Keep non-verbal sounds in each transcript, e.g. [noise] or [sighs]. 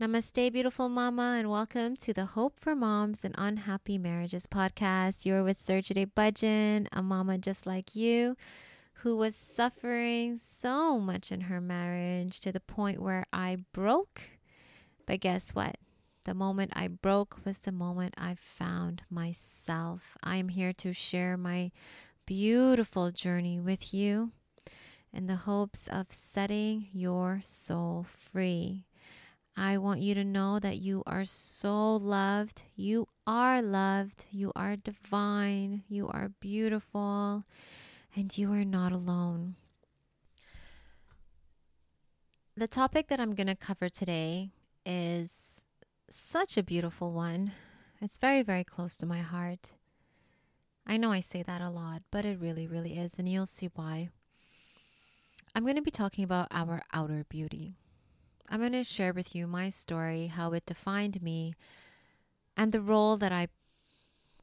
Namaste, beautiful mama, and welcome to the Hope for Moms and Unhappy Marriages podcast. You're with Surgery Budgeon, a mama just like you who was suffering so much in her marriage to the point where I broke. But guess what? The moment I broke was the moment I found myself. I am here to share my beautiful journey with you in the hopes of setting your soul free. I want you to know that you are so loved. You are loved. You are divine. You are beautiful. And you are not alone. The topic that I'm going to cover today is such a beautiful one. It's very, very close to my heart. I know I say that a lot, but it really, really is. And you'll see why. I'm going to be talking about our outer beauty. I'm going to share with you my story, how it defined me, and the role that I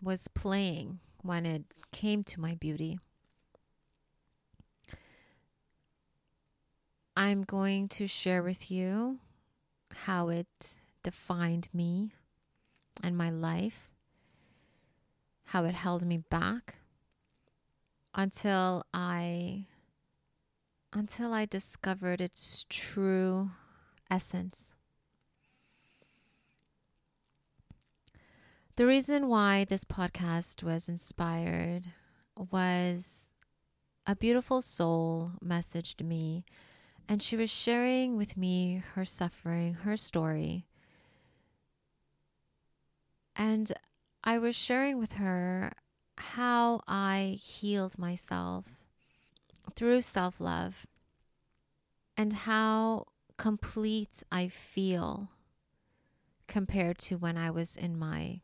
was playing when it came to my beauty. I'm going to share with you how it defined me and my life, how it held me back until I until I discovered its true essence. The reason why this podcast was inspired was a beautiful soul messaged me and she was sharing with me her suffering, her story. And I was sharing with her how I healed myself through self love and how complete I feel compared to when I was in my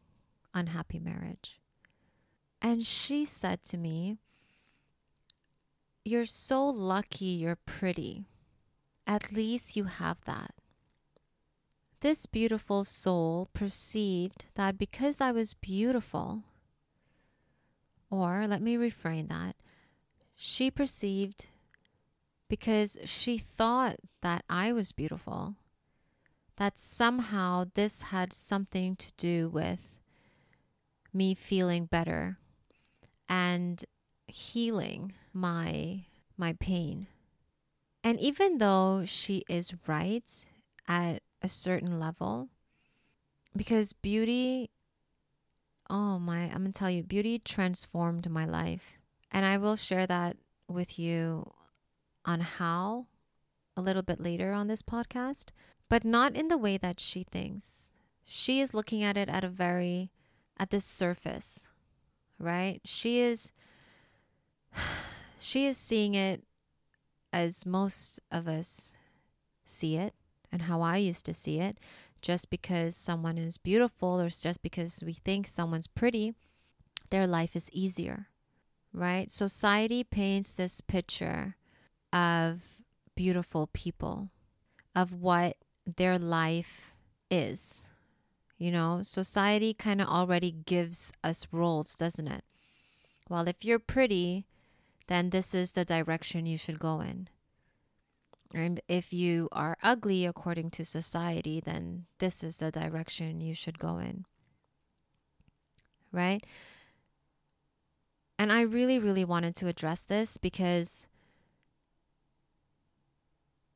unhappy marriage. And she said to me, You're so lucky you're pretty. At least you have that. This beautiful soul perceived that because I was beautiful, or let me refrain that, she perceived because she thought that I was beautiful, that somehow this had something to do with me feeling better and healing my my pain. And even though she is right at a certain level, because beauty, oh my, I'm gonna tell you, beauty transformed my life. And I will share that with you on how a little bit later on this podcast, but not in the way that she thinks. She is looking at it at a very at the surface, right? She is [sighs] she is seeing it as most of us see it and how I used to see it. Just because someone is beautiful or just because we think someone's pretty, their life is easier, right? Society paints this picture of beautiful people, of what their life is. You know, society kind of already gives us roles, doesn't it? Well, if you're pretty, then this is the direction you should go in. And if you are ugly according to society, then this is the direction you should go in. Right? And I really, really wanted to address this because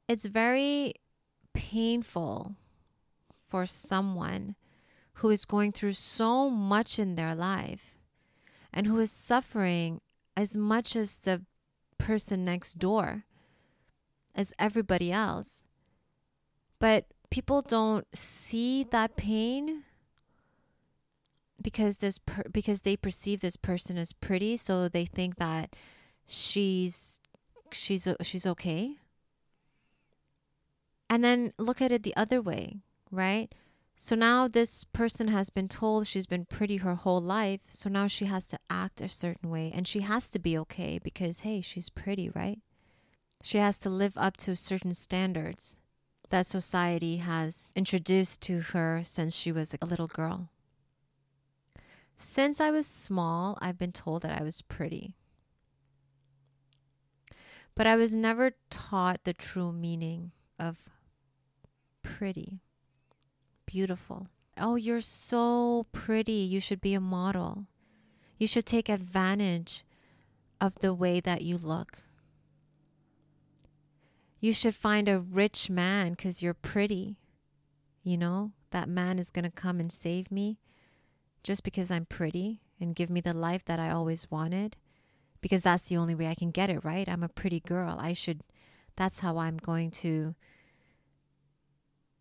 it's very painful for someone who is going through so much in their life and who is suffering as much as the person next door, as everybody else. But people don't see that pain because this per- because they perceive this person as pretty so they think that she's she's she's okay and then look at it the other way, right? So now this person has been told she's been pretty her whole life. So now she has to act a certain way and she has to be okay because, hey, she's pretty, right? She has to live up to certain standards that society has introduced to her since she was a little girl. Since I was small, I've been told that I was pretty. But I was never taught the true meaning of pretty. beautiful. Oh, you're so pretty. You should be a model. You should take advantage of the way that you look. You should find a rich man because you're pretty. You know, that man is going to come and save me just because I'm pretty and give me the life that I always wanted because that's the only way I can get it, right? I'm a pretty girl. I should, that's how I'm going to,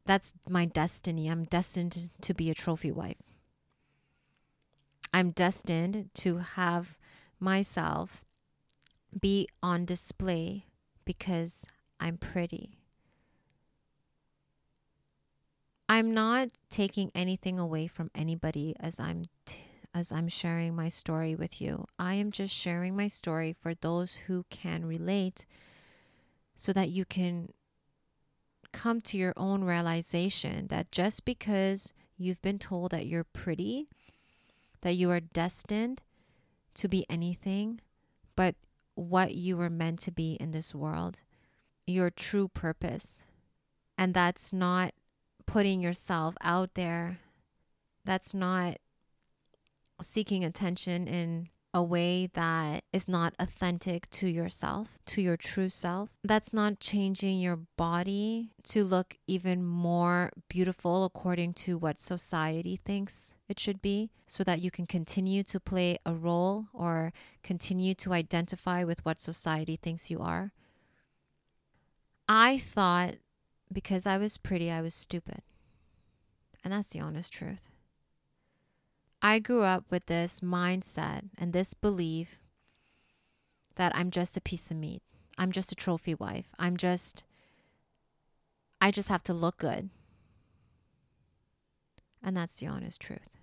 that's my destiny. I'm destined to be a trophy wife. I'm destined to have myself be on display because I'm pretty. I'm not taking anything away from anybody as I'm t- as I'm sharing my story with you. I am just sharing my story for those who can relate so that you can come to your own realization that just because you've been told that you're pretty, that you are destined to be anything but what you were meant to be in this world, your true purpose. And that's not putting yourself out there. That's not seeking attention in a way that is not authentic to yourself, to your true self. That's not changing your body to look even more beautiful according to what society thinks it should be, so that you can continue to play a role or continue to identify with what society thinks you are. I thought because I was pretty, I was stupid. And that's the honest truth. I grew up with this mindset and this belief that I'm just a piece of meat. I'm just a trophy wife. I'm just, I just have to look good. And that's the honest truth.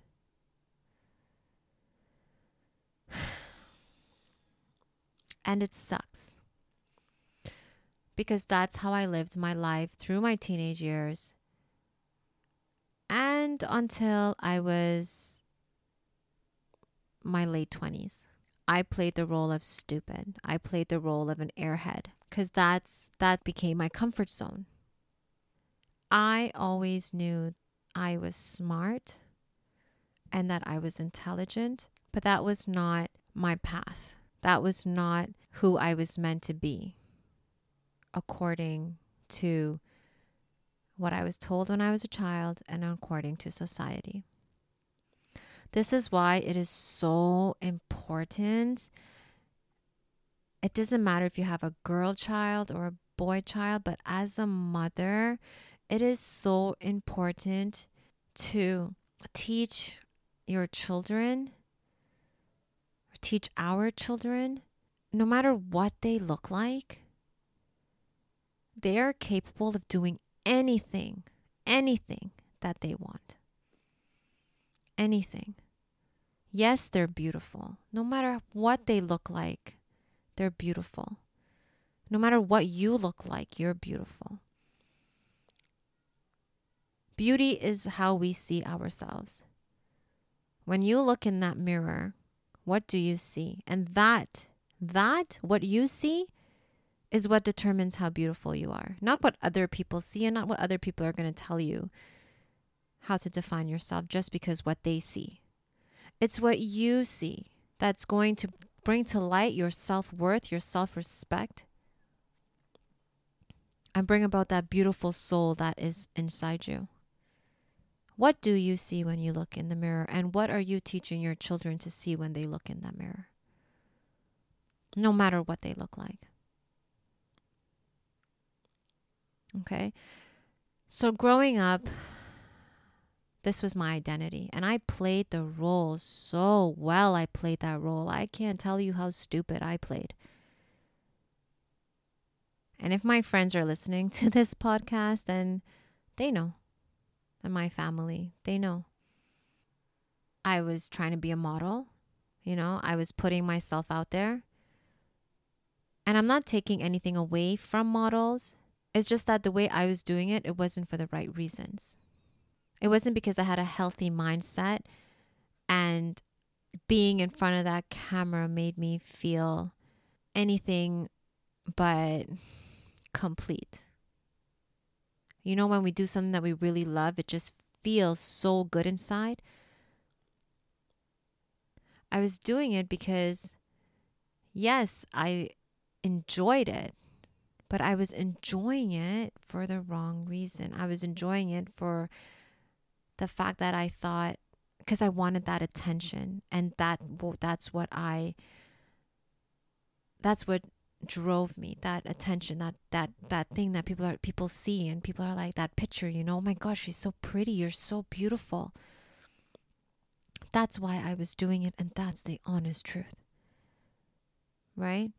[sighs] And it sucks because that's how I lived my life through my teenage years and until I was my late 20s. I played the role of stupid. I played the role of an airhead cuz that's that became my comfort zone. I always knew I was smart and that I was intelligent, but that was not my path. That was not who I was meant to be according to what I was told when I was a child and according to society. This is why it is so important. It doesn't matter if you have a girl child or a boy child, but as a mother, it is so important to teach your children, teach our children, no matter what they look like, they are capable of doing anything, anything that they want. Anything. Yes, they're beautiful. No matter what they look like, they're beautiful. No matter what you look like, you're beautiful. Beauty is how we see ourselves. When you look in that mirror, what do you see? And that, that, what you see, is what determines how beautiful you are, not what other people see and not what other people are going to tell you how to define yourself just because what they see. It's what you see that's going to bring to light your self worth, your self respect, and bring about that beautiful soul that is inside you. What do you see when you look in the mirror? And what are you teaching your children to see when they look in that mirror? No matter what they look like. Okay. So growing up, this was my identity. And I played the role so well. I played that role. I can't tell you how stupid I played. And if my friends are listening [laughs] to this podcast, then they know. And my family, they know. I was trying to be a model. You know, I was putting myself out there. And I'm not taking anything away from models. It's just that the way I was doing it, it wasn't for the right reasons. It wasn't because I had a healthy mindset and being in front of that camera made me feel anything but complete. You know, when we do something that we really love, it just feels so good inside. I was doing it because, yes, I enjoyed it, but I was enjoying it for the wrong reason. I was enjoying it for the fact that I thought, because I wanted that attention, and that that's what I. That's what drove me that attention that that that thing that people are people see and people are like that picture you know? Oh my gosh she's so pretty you're so beautiful. That's why i was doing it and that's the honest truth. Right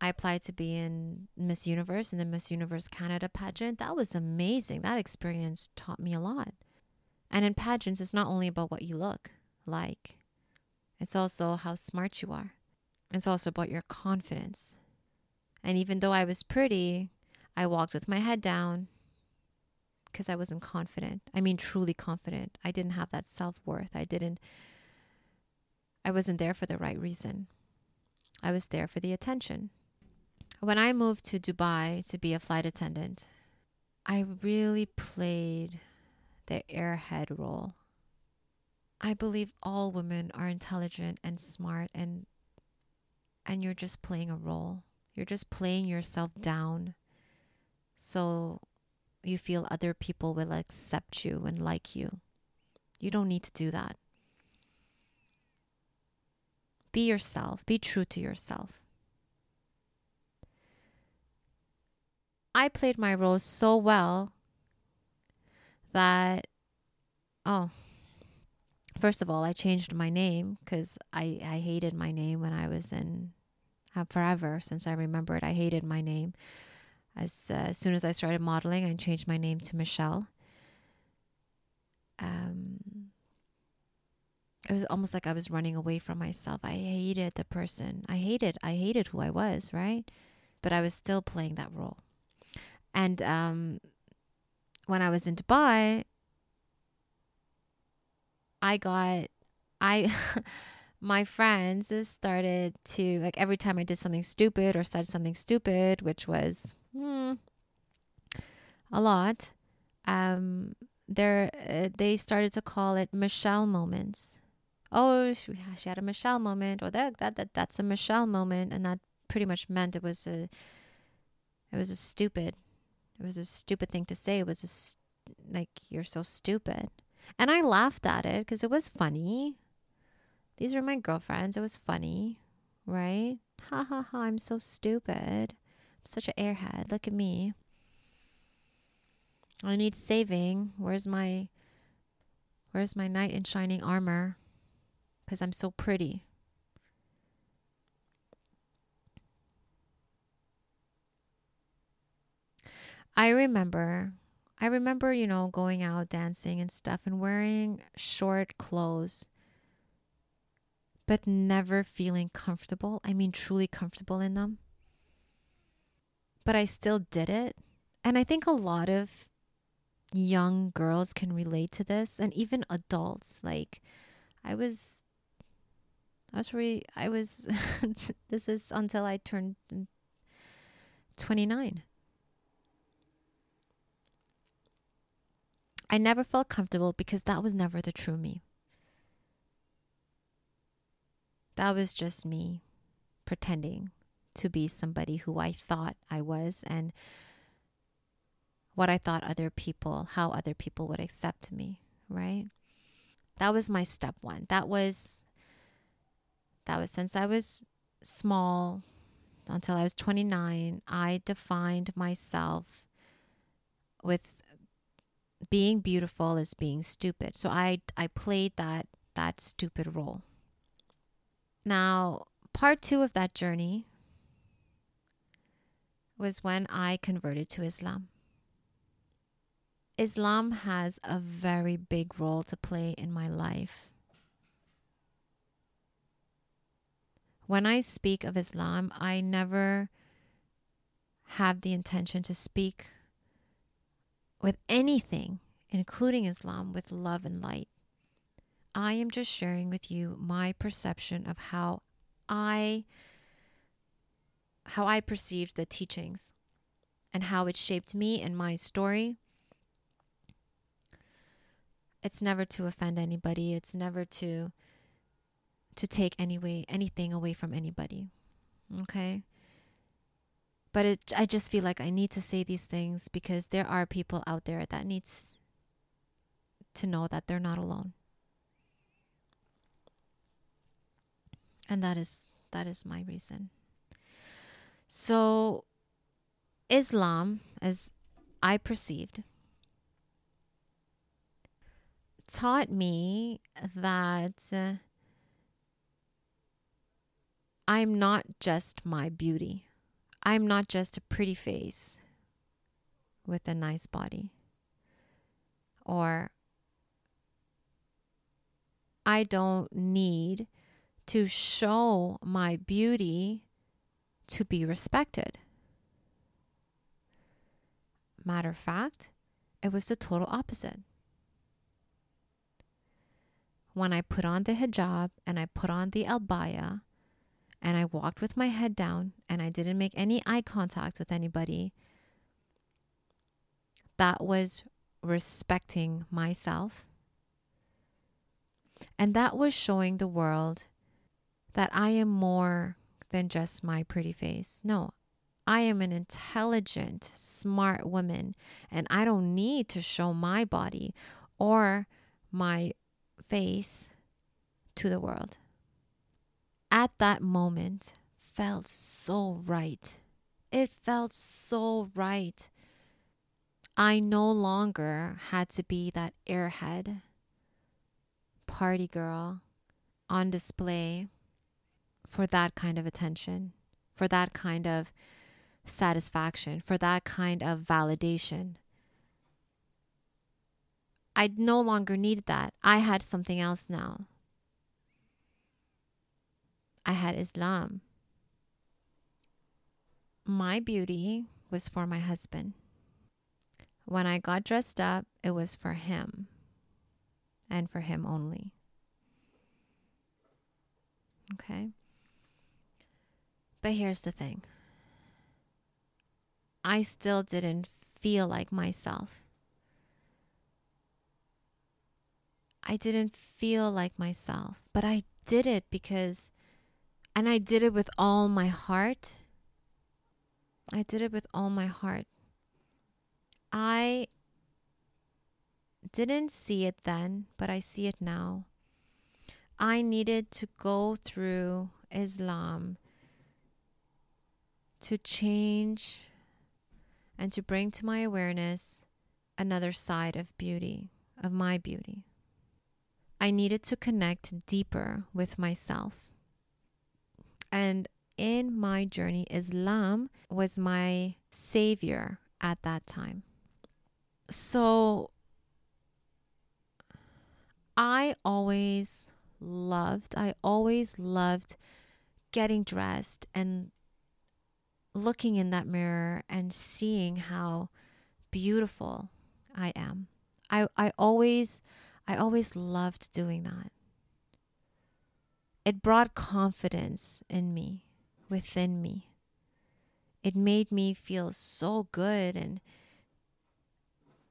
i applied to be in miss universe in the miss universe canada pageant that was amazing that experience taught me a lot and in pageants it's not only about what you look like it's also how smart you are it's also about your confidence. And even though I was pretty, I walked with my head down because I wasn't confident. I mean, truly confident. I didn't have that self worth. I didn't, I wasn't there for the right reason. I was there for the attention. When I moved to Dubai to be a flight attendant, I really played the airhead role. I believe all women are intelligent and smart and and you're just playing a role. You're just playing yourself down so you feel other people will accept you and like you. You don't need to do that. Be yourself, be true to yourself. I played my role so well that, oh, first of all, I changed my name because I, I hated my name when I was in uh, forever since I remember it. I hated my name. As, uh, as soon as I started modeling, I changed my name to Michelle. Um, it was almost like I was running away from myself. I hated the person. I hated. I hated who I was. Right, but I was still playing that role. And um, when I was in Dubai, I got I [laughs] my friends started to like every time I did something stupid or said something stupid, which was hmm, a lot. Um, there uh, they started to call it Michelle moments. Oh, she, she had a Michelle moment, or that, that that that's a Michelle moment, and that pretty much meant it was a it was a stupid it was a stupid thing to say. It was just like you're so stupid. And I laughed at it because it was funny. These are my girlfriends. It was funny, right? Ha ha ha, I'm so stupid. I'm such an airhead. Look at me. I need saving. Where's my Where's my knight in shining armor? Cuz I'm so pretty. I remember I remember, you know, going out dancing and stuff and wearing short clothes, but never feeling comfortable. I mean, truly comfortable in them. But I still did it. And I think a lot of young girls can relate to this, and even adults. Like, I was, I was really, I was, [laughs] this is until I turned 29. I never felt comfortable because that was never the true me. That was just me pretending to be somebody who I thought I was and what I thought other people, how other people would accept me, right? That was my step one. That was that was since I was small until I was 29, I defined myself with being beautiful is being stupid. So I I played that that stupid role. Now, part 2 of that journey was when I converted to Islam. Islam has a very big role to play in my life. When I speak of Islam, I never have the intention to speak with anything, including Islam, with love and light. I am just sharing with you my perception of how I how I perceived the teachings and how it shaped me and my story it's never to offend anybody. It's never to to take any way anything away from anybody. Okay? But it I just feel like I need to say these things because there are people out there that needs to know that they're not alone. And that is that is my reason. So Islam as I perceived taught me that uh, I'm not just my beauty. I'm not just a pretty face with a nice body. Or I don't need to show my beauty to be respected. Matter of fact, it was the total opposite when I put on the hijab and I put on the abaya and I walked with my head down and I didn't make any eye contact with anybody, that was respecting myself. And that was showing the world that I am more than just my pretty face. No, I am an intelligent, smart woman, and I don't need to show my body or my face to the world. At that moment, felt so right. It felt so right. I no longer had to be that airhead party girl on display for that kind of attention, for that kind of satisfaction, for that kind of validation. I no longer needed that. I had something else now. I had Islam. My beauty was for my husband. When I got dressed up, it was for him and for him only. Okay? But here's the thing I still didn't feel like myself. I didn't feel like myself, but I did it because, and I did it with all my heart. I did it with all my heart. I didn't see it then, but I see it now. I needed to go through Islam to change and to bring to my awareness another side of beauty, of my beauty. I needed to connect deeper with myself. And in my journey, Islam was my savior at that time. So I always loved, I always loved getting dressed and looking in that mirror and seeing how beautiful I am. I, I always I always loved doing that. It brought confidence in me, within me. It made me feel so good and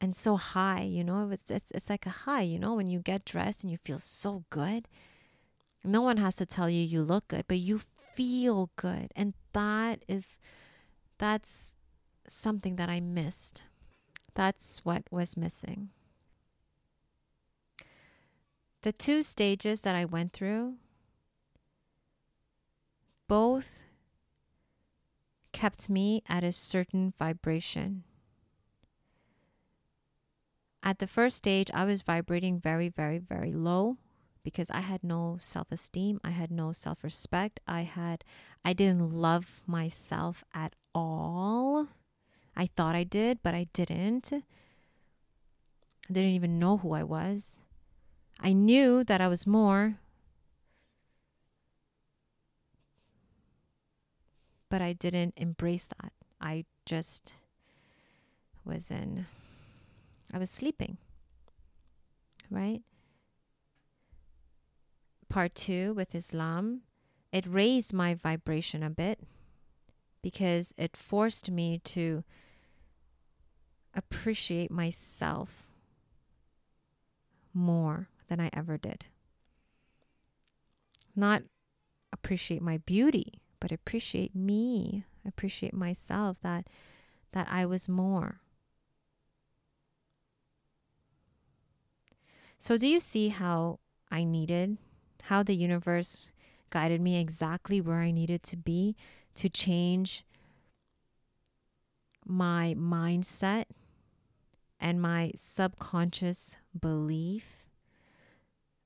and so high, you know. It's, it's it's like a high, you know, when you get dressed and you feel so good. No one has to tell you you look good, but you feel good, and that is that's something that I missed. That's what was missing the two stages that I went through both kept me at a certain vibration. At the first stage, I was vibrating very, very, very low because I had no self esteem. I had no self respect. I had, I didn't love myself at all. I thought I did, but I didn't. I didn't even know who I was. I knew that I was more, but I didn't embrace that. I just was in, I was sleeping, right? Part two with Islam, it raised my vibration a bit because it forced me to appreciate myself more than I ever did. Not appreciate my beauty, but appreciate me, appreciate myself that that I was more. So do you see how I needed how the universe guided me exactly where I needed to be to change my mindset and my subconscious belief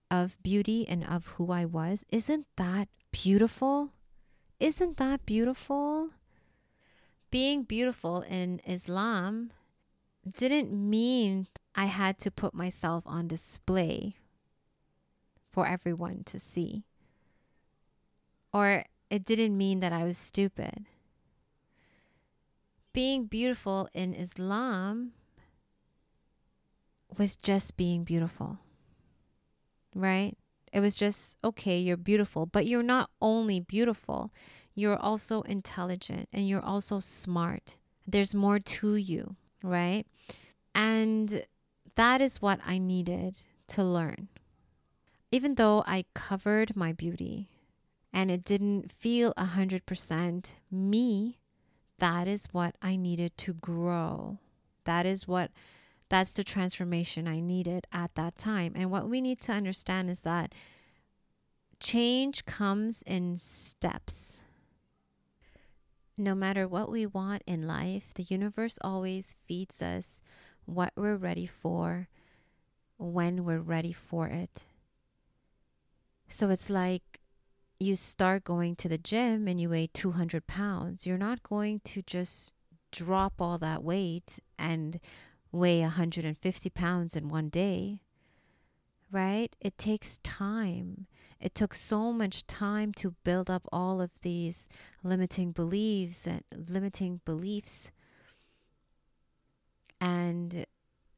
of beauty and of who I was. Isn't that beautiful? Isn't that beautiful? Being beautiful in Islam didn't mean I had to put myself on display for everyone to see. Or it didn't mean that I was stupid. Being beautiful in Islam was just being beautiful, right? It was just, okay, you're beautiful, but you're not only beautiful, you're also intelligent and you're also smart. There's more to you, right? And that is what I needed to learn. Even though I covered my beauty and it didn't feel 100% me, that is what I needed to grow. That is what that's the transformation I needed at that time. And what we need to understand is that change comes in steps. No matter what we want in life, the universe always feeds us what we're ready for when we're ready for it. So it's like you start going to the gym and you weigh 200 pounds. You're not going to just drop all that weight and weigh 150 pounds in one day, right? It takes time. It took so much time to build up all of these limiting beliefs and limiting beliefs and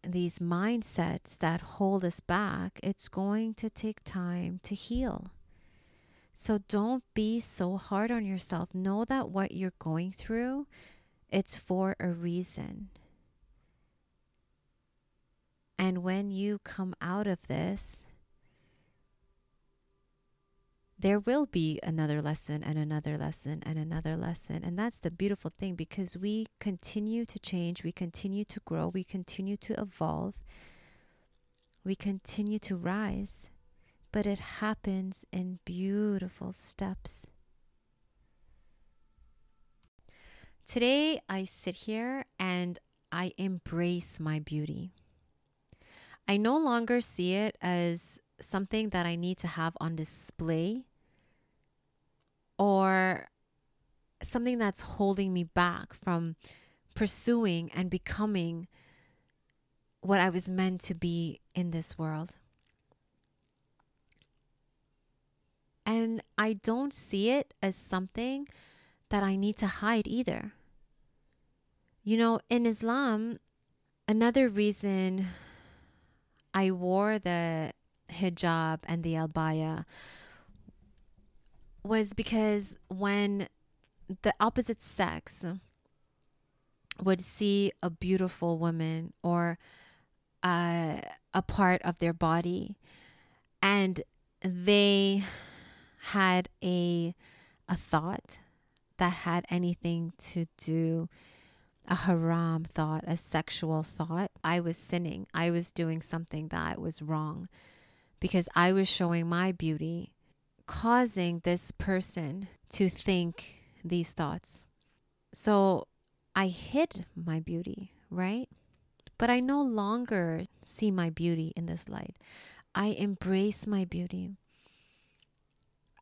these mindsets that hold us back. It's going to take time to heal. So don't be so hard on yourself. Know that what you're going through, it's for a reason. And when you come out of this, there will be another lesson and another lesson and another lesson. And that's the beautiful thing because we continue to change, we continue to grow, we continue to evolve, we continue to rise, but it happens in beautiful steps. Today, I sit here and I embrace my beauty. I no longer see it as something that I need to have on display or something that's holding me back from pursuing and becoming what I was meant to be in this world. And I don't see it as something that I need to hide either. You know, in Islam, another reason I wore the hijab and the abaya was because when the opposite sex would see a beautiful woman or uh, a part of their body and they had a a thought that had anything to do a haram thought, a sexual thought, I was sinning. I was doing something that was wrong because I was showing my beauty, causing this person to think these thoughts. So I hid my beauty, right? But I no longer see my beauty in this light. I embrace my beauty.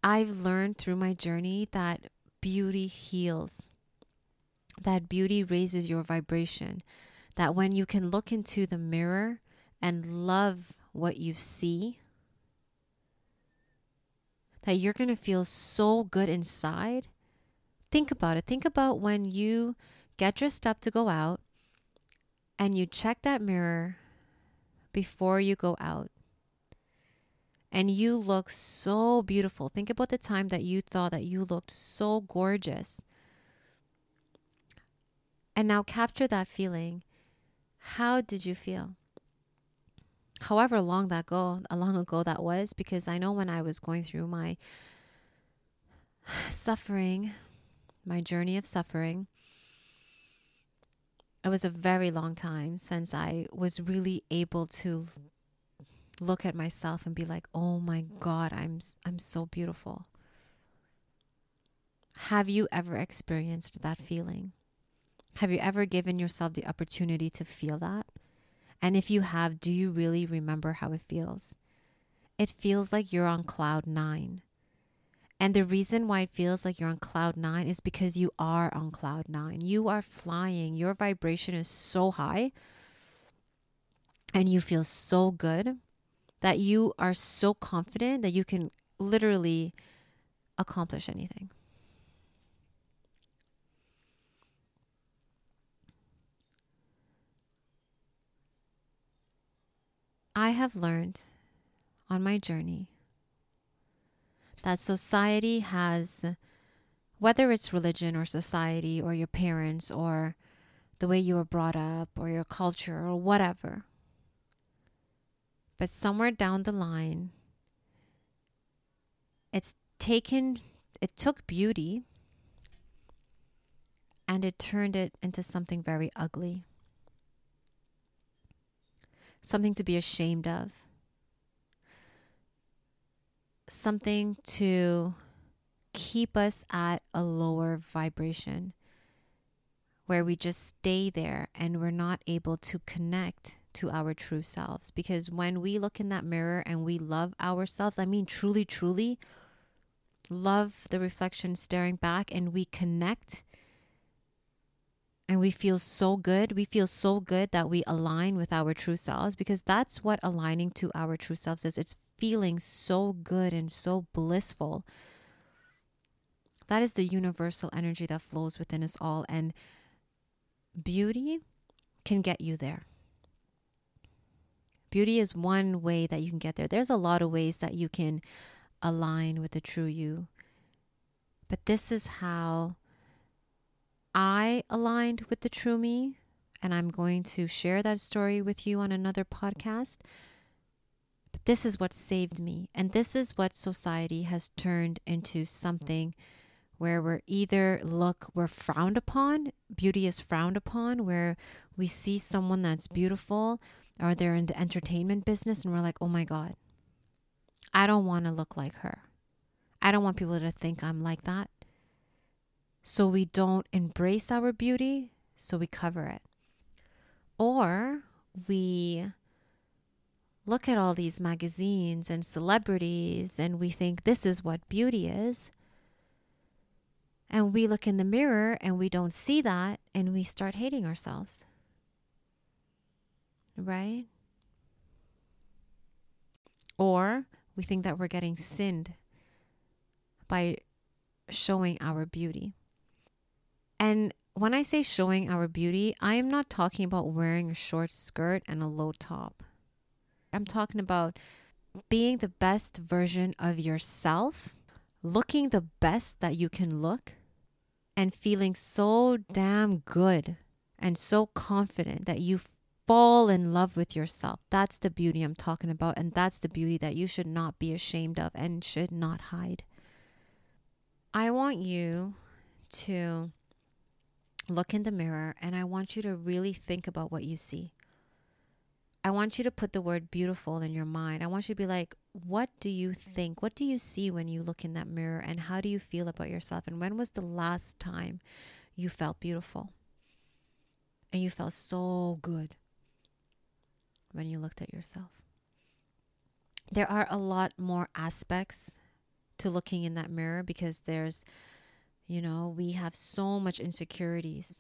I've learned through my journey that beauty heals that beauty raises your vibration. That when you can look into the mirror and love what you see, that you're going to feel so good inside. Think about it. Think about when you get dressed up to go out and you check that mirror before you go out and you look so beautiful. Think about the time that you thought that you looked so gorgeous and now capture that feeling. How did you feel? however long that go long ago that was because I know when I was going through my [sighs] suffering, my journey of suffering, it was a very long time since I was really able to look at myself and be like, "Oh my god, I'm I'm so beautiful." Have you ever experienced that feeling? Have you ever given yourself the opportunity to feel that? And if you have, do you really remember how it feels? It feels like you're on cloud 9. And the reason why it feels like you're on cloud nine is because you are on cloud nine. You are flying. Your vibration is so high and you feel so good that you are so confident that you can literally accomplish anything. I have learned on my journey that society has, whether it's religion or society or your parents or the way you were brought up or your culture or whatever. But somewhere down the line, it's taken, it took beauty and it turned it into something very ugly, something to be ashamed of something to keep us at a lower vibration where we just stay there and we're not able to connect to our true selves. Because when we look in that mirror and we love ourselves, I mean, truly, truly love the reflection staring back and we connect and we feel so good. We feel so good that we align with our true selves because that's what aligning to our true selves is. It's feeling so good and so blissful. That is the universal energy that flows within us all. And beauty can get you there. Beauty is one way that you can get there. There's a lot of ways that you can align with the true you. But this is how I aligned with the true me. And I'm going to share that story with you on another podcast. But this is what saved me. And this is what society has turned into something where we're either look, we're frowned upon, beauty is frowned upon, where we see someone that's beautiful or they're in the entertainment business and we're like, oh my God, I don't want to look like her. I don't want people to think I'm like that. So we don't embrace our beauty, so we cover it. Or we look at all these magazines and celebrities and we think this is what beauty is. And we look in the mirror and we don't see that and we start hating ourselves. Right? Or we think that we're getting sinned by showing our beauty. And when I say showing our beauty, I am not talking about wearing a short skirt and a low top. I'm talking about being the best version of yourself, looking the best that you can look, and feeling so damn good and so confident that you fall in love with yourself. That's the beauty I'm talking about. And that's the beauty that you should not be ashamed of and should not hide. I want you to look in the mirror and I want you to really think about what you see. I want you to put the word beautiful in your mind. I want you to be like, what do you think? What do you see when you look in that mirror? And how do you feel about yourself? And when was the last time you felt beautiful? And you felt so good when you looked at yourself. There are a lot more aspects to looking in that mirror because there's, you know, we have so much insecurities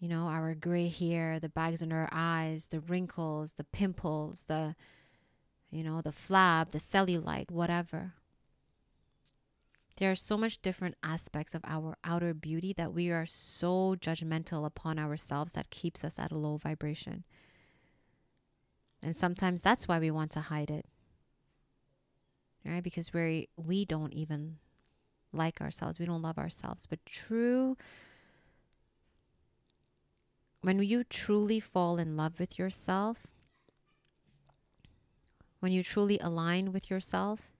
you know, our gray hair, the bags under our eyes, the wrinkles, the pimples, the, you know, the flab, the cellulite, whatever. There are so much different aspects of our outer beauty that we are so judgmental upon ourselves that keeps us at a low vibration. And sometimes that's why we want to hide it. Right? Because we we don't even like ourselves. We don't love ourselves. But true when you truly fall in love with yourself, when you truly align with yourself,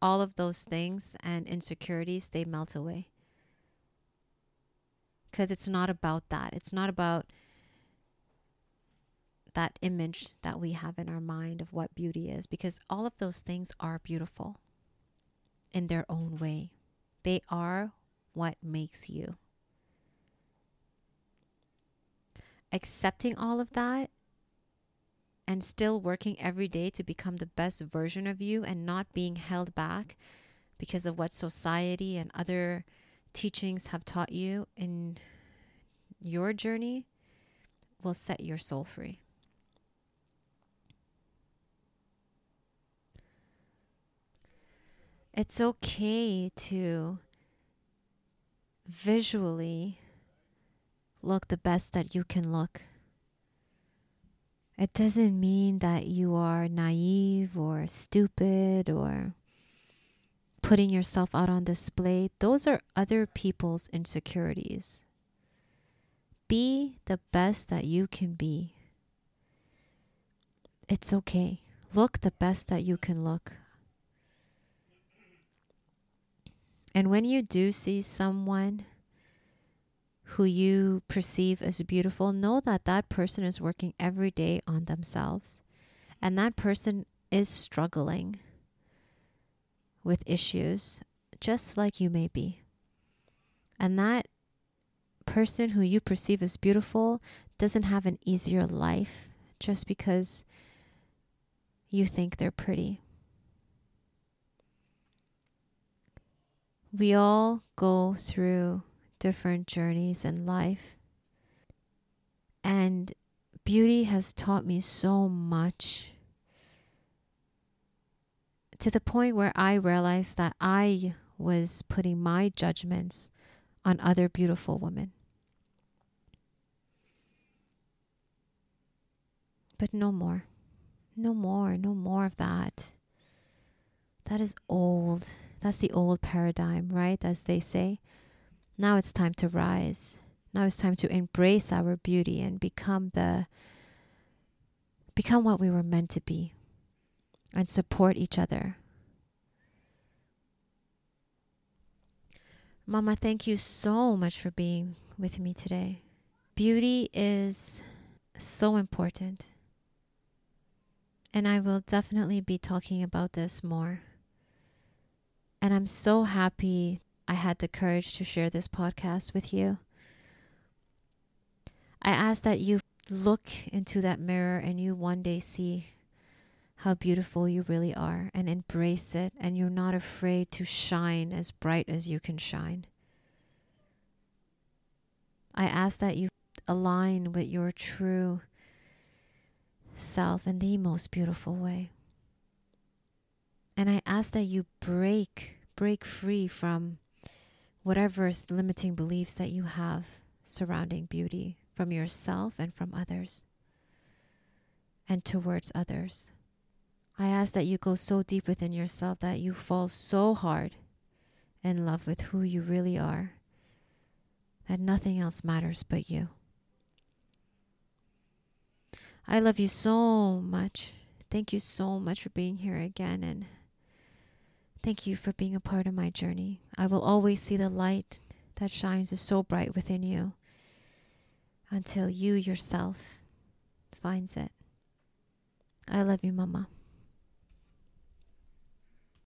all of those things and insecurities, they melt away. Because it's not about that. It's not about that image that we have in our mind of what beauty is, because all of those things are beautiful in their own way. They are what makes you. Accepting all of that and still working every day to become the best version of you and not being held back because of what society and other teachings have taught you in your journey will set your soul free. It's okay to visually look the best that you can look it doesn't mean that you are naive or stupid or putting yourself out on display. Those are other people's insecurities. Be the best that you can be. It's okay. Look the best that you can look. And when you do see someone who you perceive as beautiful, know that that person is working every day on themselves. And that person is struggling with issues, just like you may be. And that person who you perceive as beautiful doesn't have an easier life just because you think they're pretty. We all go through different journeys in life. And beauty has taught me so much to the point where I realized that I was putting my judgments on other beautiful women. But no more. No more. No more of that. That is old. That's the old paradigm, right? As they say. Now it's time to rise. Now it's time to embrace our beauty and become the become what we were meant to be and support each other. Mama, thank you so much for being with me today. Beauty is so important. And I will definitely be talking about this more. And I'm so happy I had the courage to share this podcast with you. I ask that you look into that mirror and you one day see how beautiful you really are and embrace it, and you're not afraid to shine as bright as you can shine. I ask that you align with your true self in the most beautiful way. And I ask that you break, break free from whatever limiting beliefs that you have surrounding beauty from yourself and from others and towards others. I ask that you go so deep within yourself that you fall so hard in love with who you really are that nothing else matters but you. I love you so much. Thank you so much for being here again and Thank you for being a part of my journey. I will always see the light that shines so bright within you until you yourself finds it. I love you, Mama.